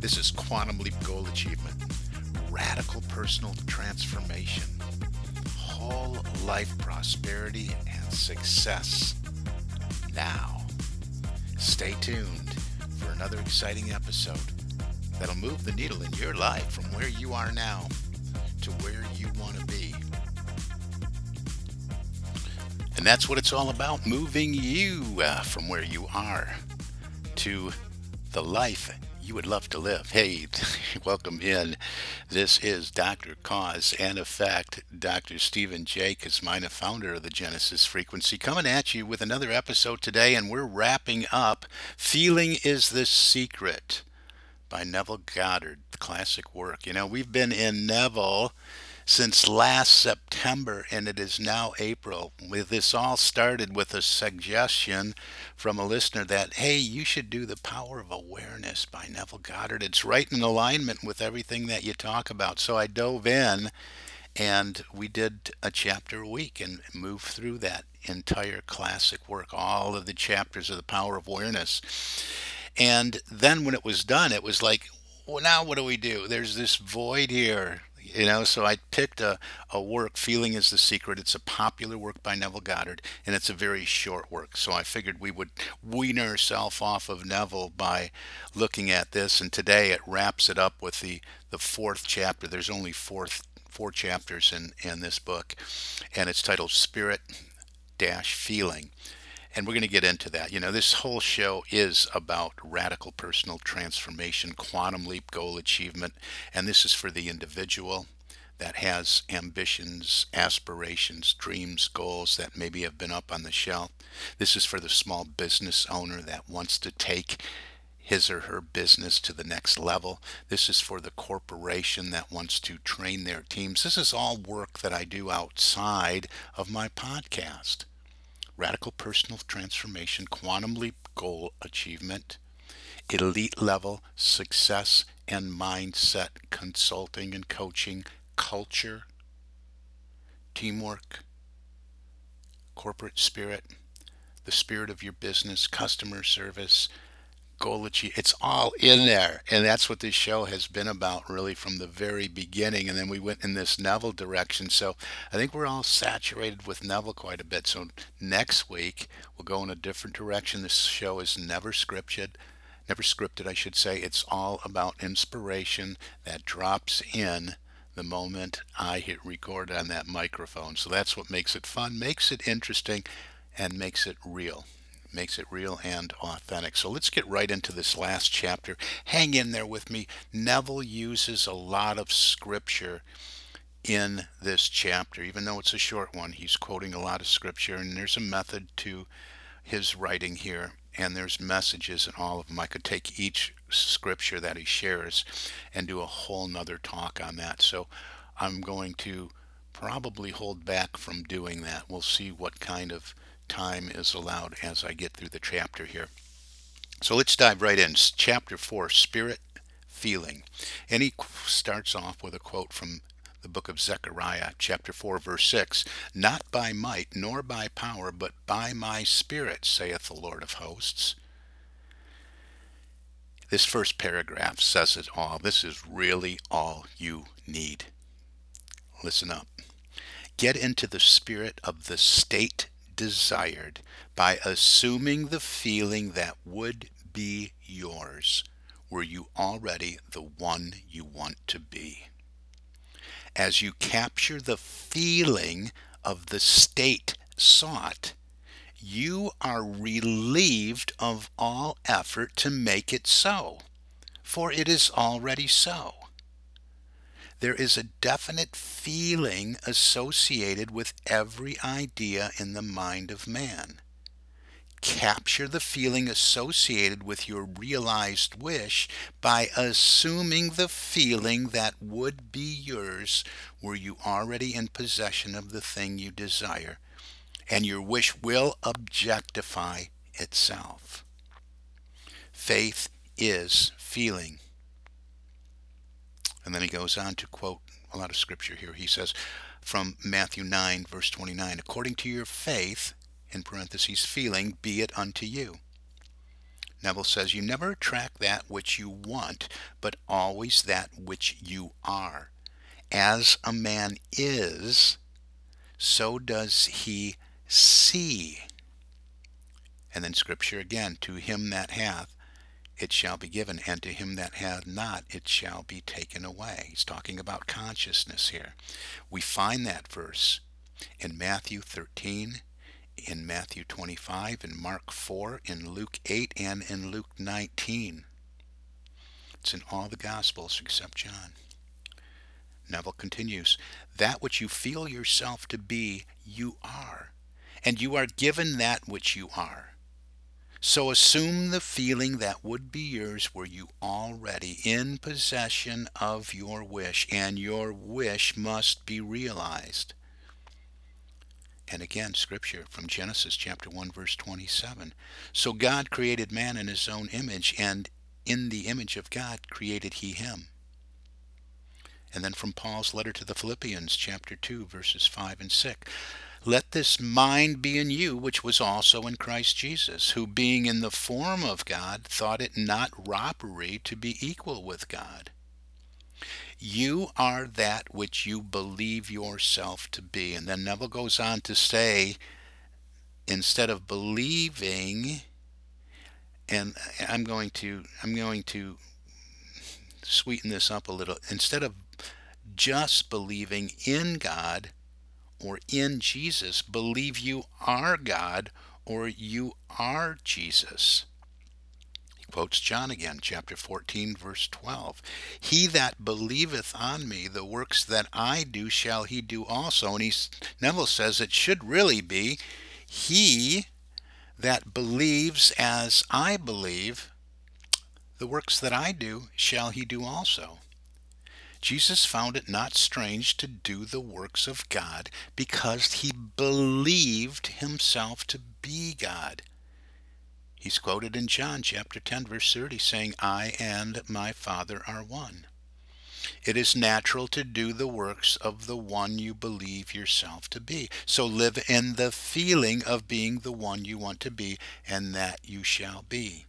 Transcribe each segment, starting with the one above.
This is Quantum Leap Goal Achievement, radical personal transformation, whole life prosperity and success. Now, stay tuned for another exciting episode that'll move the needle in your life from where you are now to where you want to be. And that's what it's all about moving you uh, from where you are to the life you would love to live. Hey, welcome in. This is Dr. Cause and Effect, Dr. Stephen J. Kosmyna, founder of the Genesis Frequency, coming at you with another episode today, and we're wrapping up Feeling is the Secret by Neville Goddard, classic work. You know, we've been in Neville since last September, and it is now April. This all started with a suggestion from a listener that, hey, you should do The Power of Awareness by Neville Goddard. It's right in alignment with everything that you talk about. So I dove in and we did a chapter a week and moved through that entire classic work, all of the chapters of The Power of Awareness. And then when it was done, it was like, well, now what do we do? There's this void here you know so i picked a, a work feeling is the secret. It's a popular work by neville goddard and it's a very short work. So i figured we would wean ourselves off of neville by looking at this and today it wraps it up with the the fourth chapter. There's only fourth four chapters in in this book and it's titled spirit dash feeling and we're going to get into that. You know, this whole show is about radical personal transformation, quantum leap goal achievement, and this is for the individual that has ambitions, aspirations, dreams, goals that maybe have been up on the shelf. This is for the small business owner that wants to take his or her business to the next level. This is for the corporation that wants to train their teams. This is all work that I do outside of my podcast radical personal transformation, quantum leap goal achievement, elite level success and mindset consulting and coaching, culture, teamwork, corporate spirit, the spirit of your business, customer service, goal achieve. It's all in there. And that's what this show has been about really from the very beginning. And then we went in this Neville direction. So I think we're all saturated with Neville quite a bit. So next week we'll go in a different direction. This show is never scripted. Never scripted, I should say. It's all about inspiration that drops in the moment I hit record on that microphone. So that's what makes it fun, makes it interesting, and makes it real makes it real and authentic. So let's get right into this last chapter. Hang in there with me. Neville uses a lot of scripture in this chapter, even though it's a short one. He's quoting a lot of scripture, and there's a method to his writing here, and there's messages in all of them. I could take each scripture that he shares and do a whole nother talk on that. So I'm going to probably hold back from doing that. We'll see what kind of time is allowed as I get through the chapter here. So let's dive right in. Chapter 4 Spirit Feeling. And he starts off with a quote from the book of Zechariah, chapter 4, verse 6 Not by might nor by power, but by my Spirit, saith the Lord of hosts. This first paragraph says it all. This is really all you need. Listen up. Get into the spirit of the state desired by assuming the feeling that would be yours were you already the one you want to be. As you capture the feeling of the state sought, you are relieved of all effort to make it so, for it is already so there is a definite feeling associated with every idea in the mind of man. capture the feeling associated with your realized wish by assuming the feeling that would be yours were you already in possession of the thing you desire, and your wish will objectify itself. Faith is feeling. And then he goes on to quote a lot of scripture here. He says from Matthew 9, verse 29, according to your faith, in parentheses, feeling, be it unto you. Neville says, You never attract that which you want, but always that which you are. As a man is, so does he see. And then scripture again, to him that hath, it shall be given, and to him that hath not, it shall be taken away. He's talking about consciousness here. We find that verse in Matthew 13, in Matthew 25, in Mark 4, in Luke 8, and in Luke 19. It's in all the Gospels except John. Neville continues, That which you feel yourself to be, you are, and you are given that which you are. So assume the feeling that would be yours were you already in possession of your wish, and your wish must be realized. And again, scripture from Genesis chapter 1, verse 27. So God created man in his own image, and in the image of God created he him. And then from Paul's letter to the Philippians, chapter 2, verses 5 and 6. Let this mind be in you, which was also in Christ Jesus, who being in the form of God, thought it not robbery to be equal with God. You are that which you believe yourself to be. And then Neville goes on to say, instead of believing, and I'm going to I'm going to sweeten this up a little. Instead of just believing in God or in Jesus, believe you are God or you are Jesus He quotes John again, chapter 14, verse 12. He that believeth on me, the works that I do shall he do also. And he, Neville says it should really be, he that believes as I believe, the works that I do shall he do also. Jesus found it not strange to do the works of God because he believed himself to be God. He's quoted in John chapter 10 verse 30 saying, I and my Father are one. It is natural to do the works of the one you believe yourself to be. So live in the feeling of being the one you want to be, and that you shall be.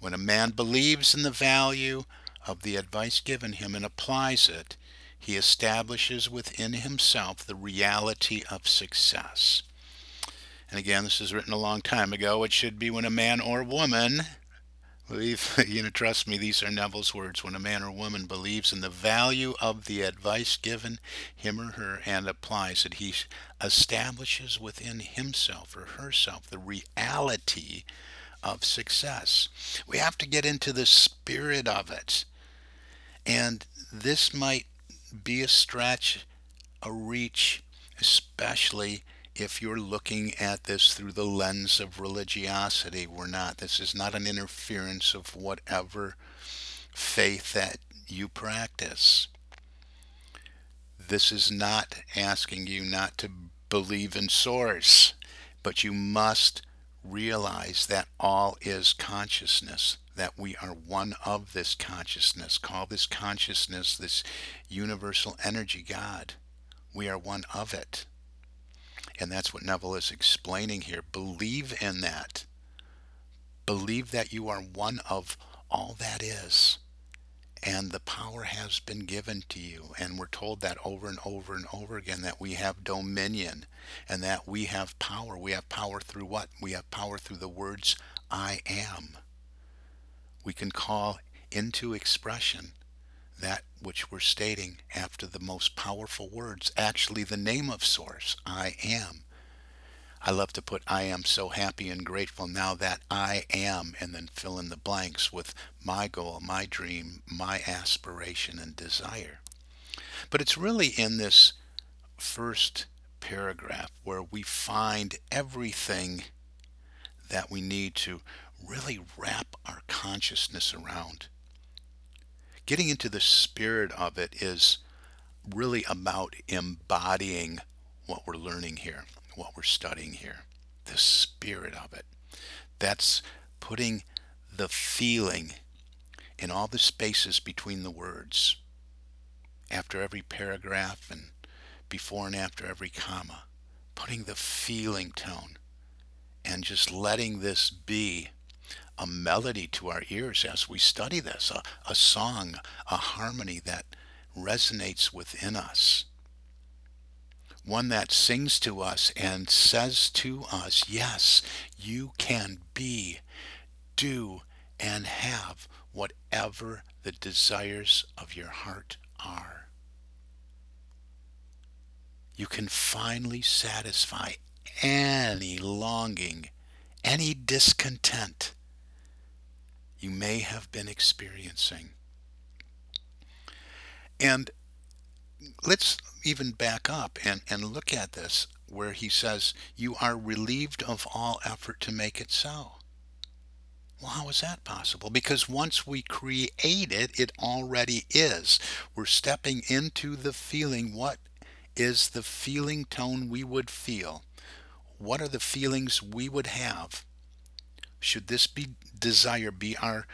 When a man believes in the value of the advice given him and applies it, he establishes within himself the reality of success. And again, this is written a long time ago. It should be when a man or woman, believe, you know, trust me, these are Neville's words. When a man or woman believes in the value of the advice given him or her and applies it, he establishes within himself or herself the reality of success. We have to get into the spirit of it. And this might be a stretch, a reach, especially if you're looking at this through the lens of religiosity. We're not. This is not an interference of whatever faith that you practice. This is not asking you not to believe in source, but you must realize that all is consciousness, that we are one of this consciousness. Call this consciousness this universal energy God. We are one of it. And that's what Neville is explaining here. Believe in that. Believe that you are one of all that is. And the power has been given to you. And we're told that over and over and over again that we have dominion and that we have power. We have power through what? We have power through the words, I am. We can call into expression that which we're stating after the most powerful words, actually the name of source, I am. I love to put I am so happy and grateful now that I am, and then fill in the blanks with my goal, my dream, my aspiration and desire. But it's really in this first paragraph where we find everything that we need to really wrap our consciousness around. Getting into the spirit of it is really about embodying what we're learning here, what we're studying here, the spirit of it. That's putting the feeling in all the spaces between the words, after every paragraph and before and after every comma, putting the feeling tone and just letting this be a melody to our ears as we study this, a, a song, a harmony that resonates within us. One that sings to us and says to us, yes, you can be, do, and have whatever the desires of your heart are. You can finally satisfy any longing, any discontent you may have been experiencing. And let's even back up and, and look at this where he says, You are relieved of all effort to make it so. Well, how is that possible? Because once we create it, it already is. We're stepping into the feeling. What is the feeling tone we would feel? What are the feelings we would have? Should this be desire be our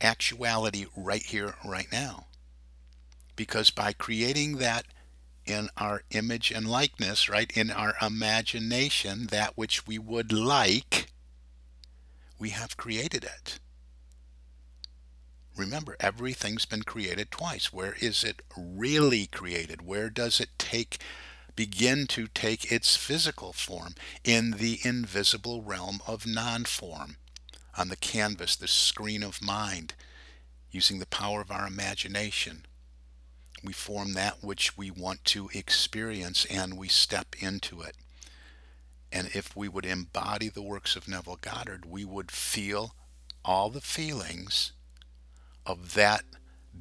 actuality right here, right now? Because by creating that in our image and likeness, right, in our imagination, that which we would like, we have created it. Remember, everything's been created twice. Where is it really created? Where does it take begin to take its physical form? In the invisible realm of non-form, on the canvas, the screen of mind, using the power of our imagination. We form that which we want to experience and we step into it. And if we would embody the works of Neville Goddard, we would feel all the feelings of that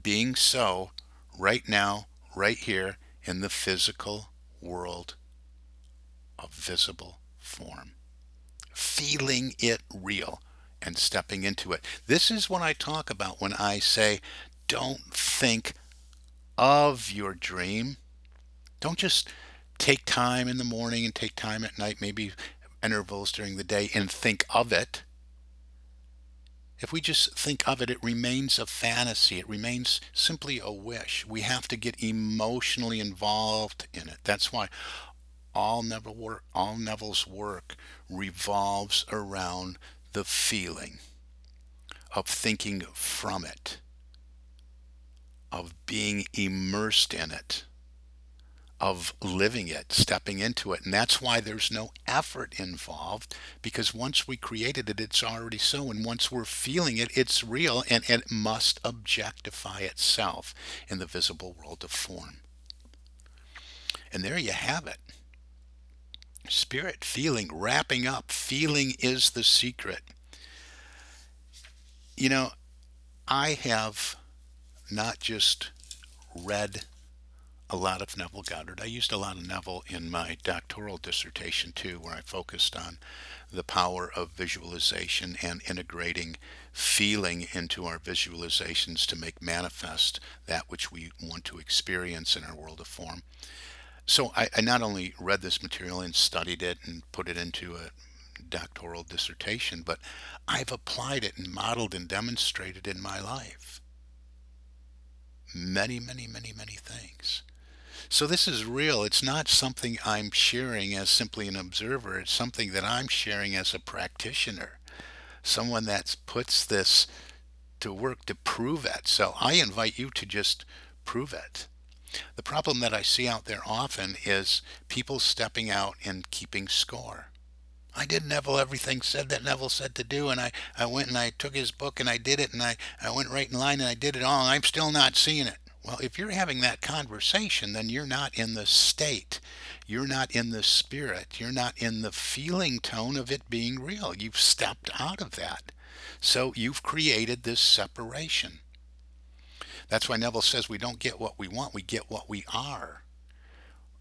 being so right now, right here in the physical world of visible form. Feeling it real and stepping into it. This is what I talk about when I say, don't think of your dream. Don't just take time in the morning and take time at night, maybe intervals during the day, and think of it. If we just think of it, it remains a fantasy. It remains simply a wish. We have to get emotionally involved in it. That's why all Neville's work revolves around the feeling of thinking from it, of being immersed in it of living it, stepping into it. And that's why there's no effort involved because once we created it, it's already so. And once we're feeling it, it's real and it must objectify itself in the visible world of form. And there you have it. Spirit, feeling, wrapping up. Feeling is the secret. You know, I have not just read a lot of Neville Goddard. I used a lot of Neville in my doctoral dissertation too, where I focused on the power of visualization and integrating feeling into our visualizations to make manifest that which we want to experience in our world of form. So I, I not only read this material and studied it and put it into a doctoral dissertation, but I've applied it and modeled and demonstrated in my life. Many, many, many, many things. So this is real. It's not something I'm sharing as simply an observer. It's something that I'm sharing as a practitioner, someone that puts this to work to prove it. So I invite you to just prove it. The problem that I see out there often is people stepping out and keeping score. I did Neville everything said that Neville said to do, and I, I went and I took his book and I did it, and I, I went right in line and I did it all, and I'm still not seeing it. Well, if you're having that conversation, then you're not in the state. You're not in the spirit. You're not in the feeling tone of it being real. You've stepped out of that. So you've created this separation. That's why Neville says we don't get what we want, we get what we are.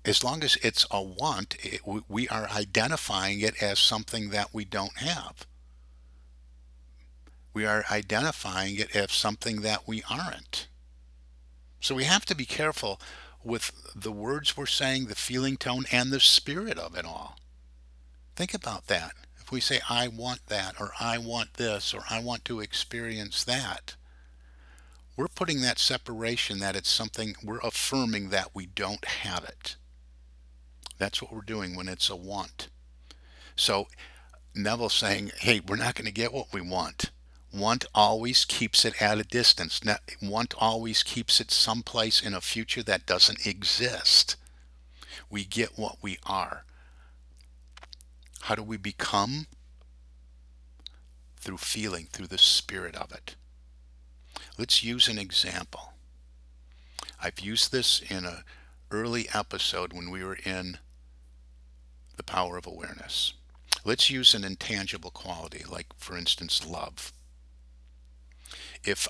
As long as it's a want, it, we are identifying it as something that we don't have. we are identifying it as something that we aren't. So we have to be careful with the words we're saying, the feeling tone, and the spirit of it all. Think about that. If we say, I want that, or I want this, or I want to experience that, we're putting that separation that it's something, we're affirming that we don't have it. That's what we're doing when it's a want. So Neville's saying, hey, we're not going to get what we want. Want always keeps it at a distance. Want always keeps it someplace in a future that doesn't exist. We get what we are. How do we become? Through feeling, through the spirit of it. Let's use an example. I've used this in an early episode when we were in the power of awareness. Let's use an intangible quality, like, for instance, love. If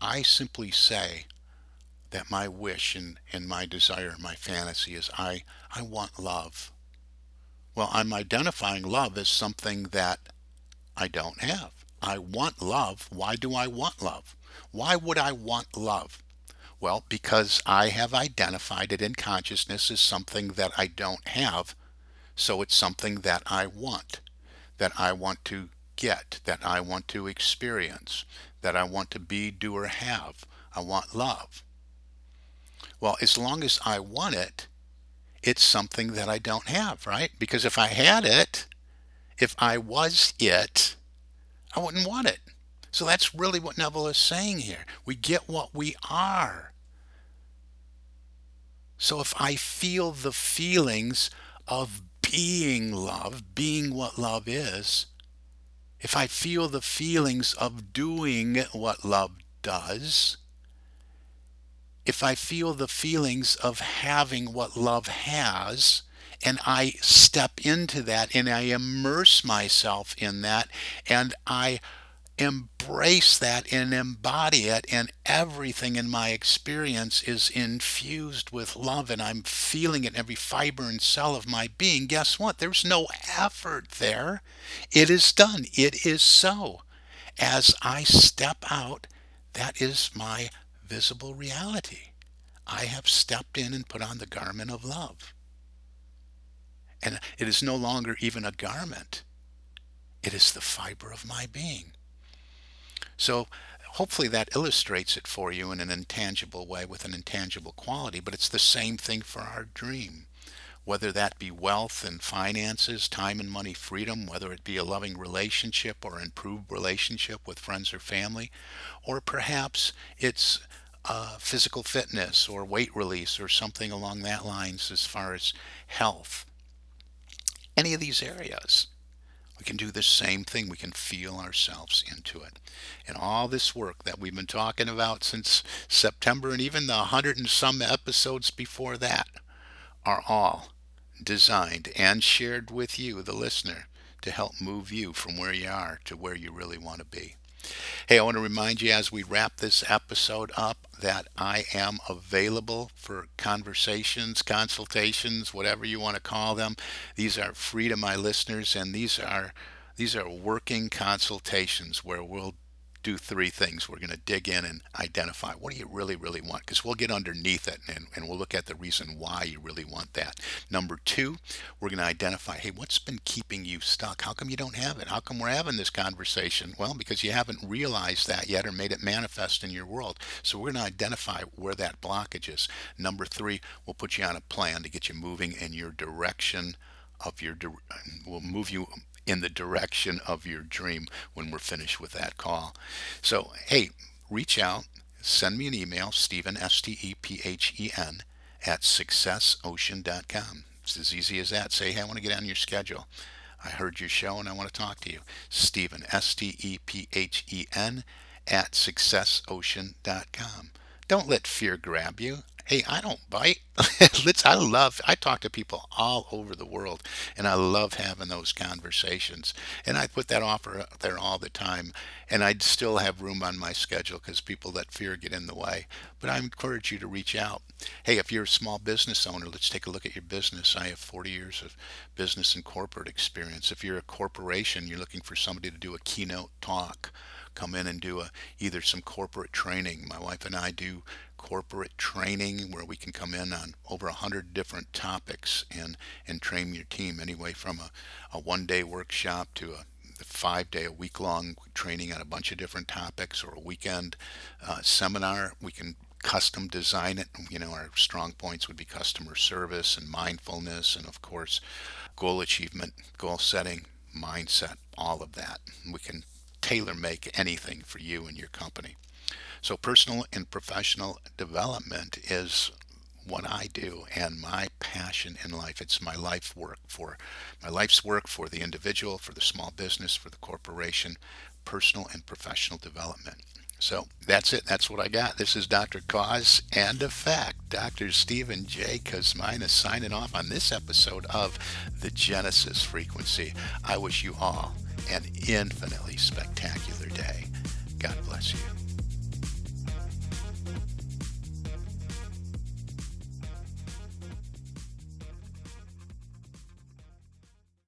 I simply say that my wish and, and my desire, my fantasy is I, I want love, well, I'm identifying love as something that I don't have. I want love. Why do I want love? Why would I want love? Well, because I have identified it in consciousness as something that I don't have so it's something that I want, that I want to get, that I want to experience, that I want to be, do, or have. I want love. Well, as long as I want it, it's something that I don't have, right? Because if I had it, if I was it, I wouldn't want it. So that's really what Neville is saying here. We get what we are. So if I feel the feelings of being love, being what love is, if I feel the feelings of doing what love does, if I feel the feelings of having what love has, and I step into that and I immerse myself in that and I embrace that and embody it and everything in my experience is infused with love and I'm feeling it in every fiber and cell of my being, guess what? There's no effort there. It is done. It is so. As I step out, that is my visible reality. I have stepped in and put on the garment of love. And it is no longer even a garment. It is the fiber of my being. So hopefully that illustrates it for you in an intangible way with an intangible quality, but it's the same thing for our dream. Whether that be wealth and finances, time and money freedom, whether it be a loving relationship or improved relationship with friends or family, or perhaps it's uh, physical fitness or weight release or something along that lines as far as health. Any of these areas. We can do the same thing. We can feel ourselves into it. And all this work that we've been talking about since September and even the hundred and some episodes before that are all designed and shared with you, the listener, to help move you from where you are to where you really want to be. Hey, I want to remind you as we wrap this episode up that I am available for conversations, consultations, whatever you want to call them. These are free to my listeners and these are these are working consultations where we'll do three things. We're going to dig in and identify what do you really, really want? Because we'll get underneath it and, and we'll look at the reason why you really want that. Number two, we're going to identify hey, what's been keeping you stuck? How come you don't have it? How come we're having this conversation? Well, because you haven't realized that yet or made it manifest in your world. So we're going to identify where that blockage is. Number three, we'll put you on a plan to get you moving in your direction of your, we'll move you in the direction of your dream when we're finished with that call. So, hey, reach out, send me an email, Stephen, S T E P H E N, at successocean.com. It's as easy as that. Say, hey, I want to get on your schedule. I heard your show and I want to talk to you. Stephen, S T E P H E N, at successocean.com. Don't let fear grab you. Hey, I don't bite. Let's, I love, I talk to people all over the world and I love having those conversations. And I put that offer out there all the time. And I'd still have room on my schedule because people let fear get in the way. But I encourage you to reach out. Hey, if you're a small business owner, let's take a look at your business. I have 40 years of business and corporate experience. If you're a corporation, you're looking for somebody to do a keynote talk come in and do a, either some corporate training. My wife and I do corporate training where we can come in on over a hundred different topics and and train your team anyway from a, a one day workshop to a five day a week long training on a bunch of different topics or a weekend uh, seminar. We can custom design it. You know our strong points would be customer service and mindfulness and of course goal achievement goal setting mindset all of that. We can tailor make anything for you and your company. So, personal and professional development is what I do and my passion in life. It's my life work for my life's work for the individual, for the small business, for the corporation, personal and professional development. So that's it. That's what I got. This is Dr. Cause and Effect. Dr. Stephen J. Kosmyna signing off on this episode of The Genesis Frequency. I wish you all an infinitely spectacular day. God bless you.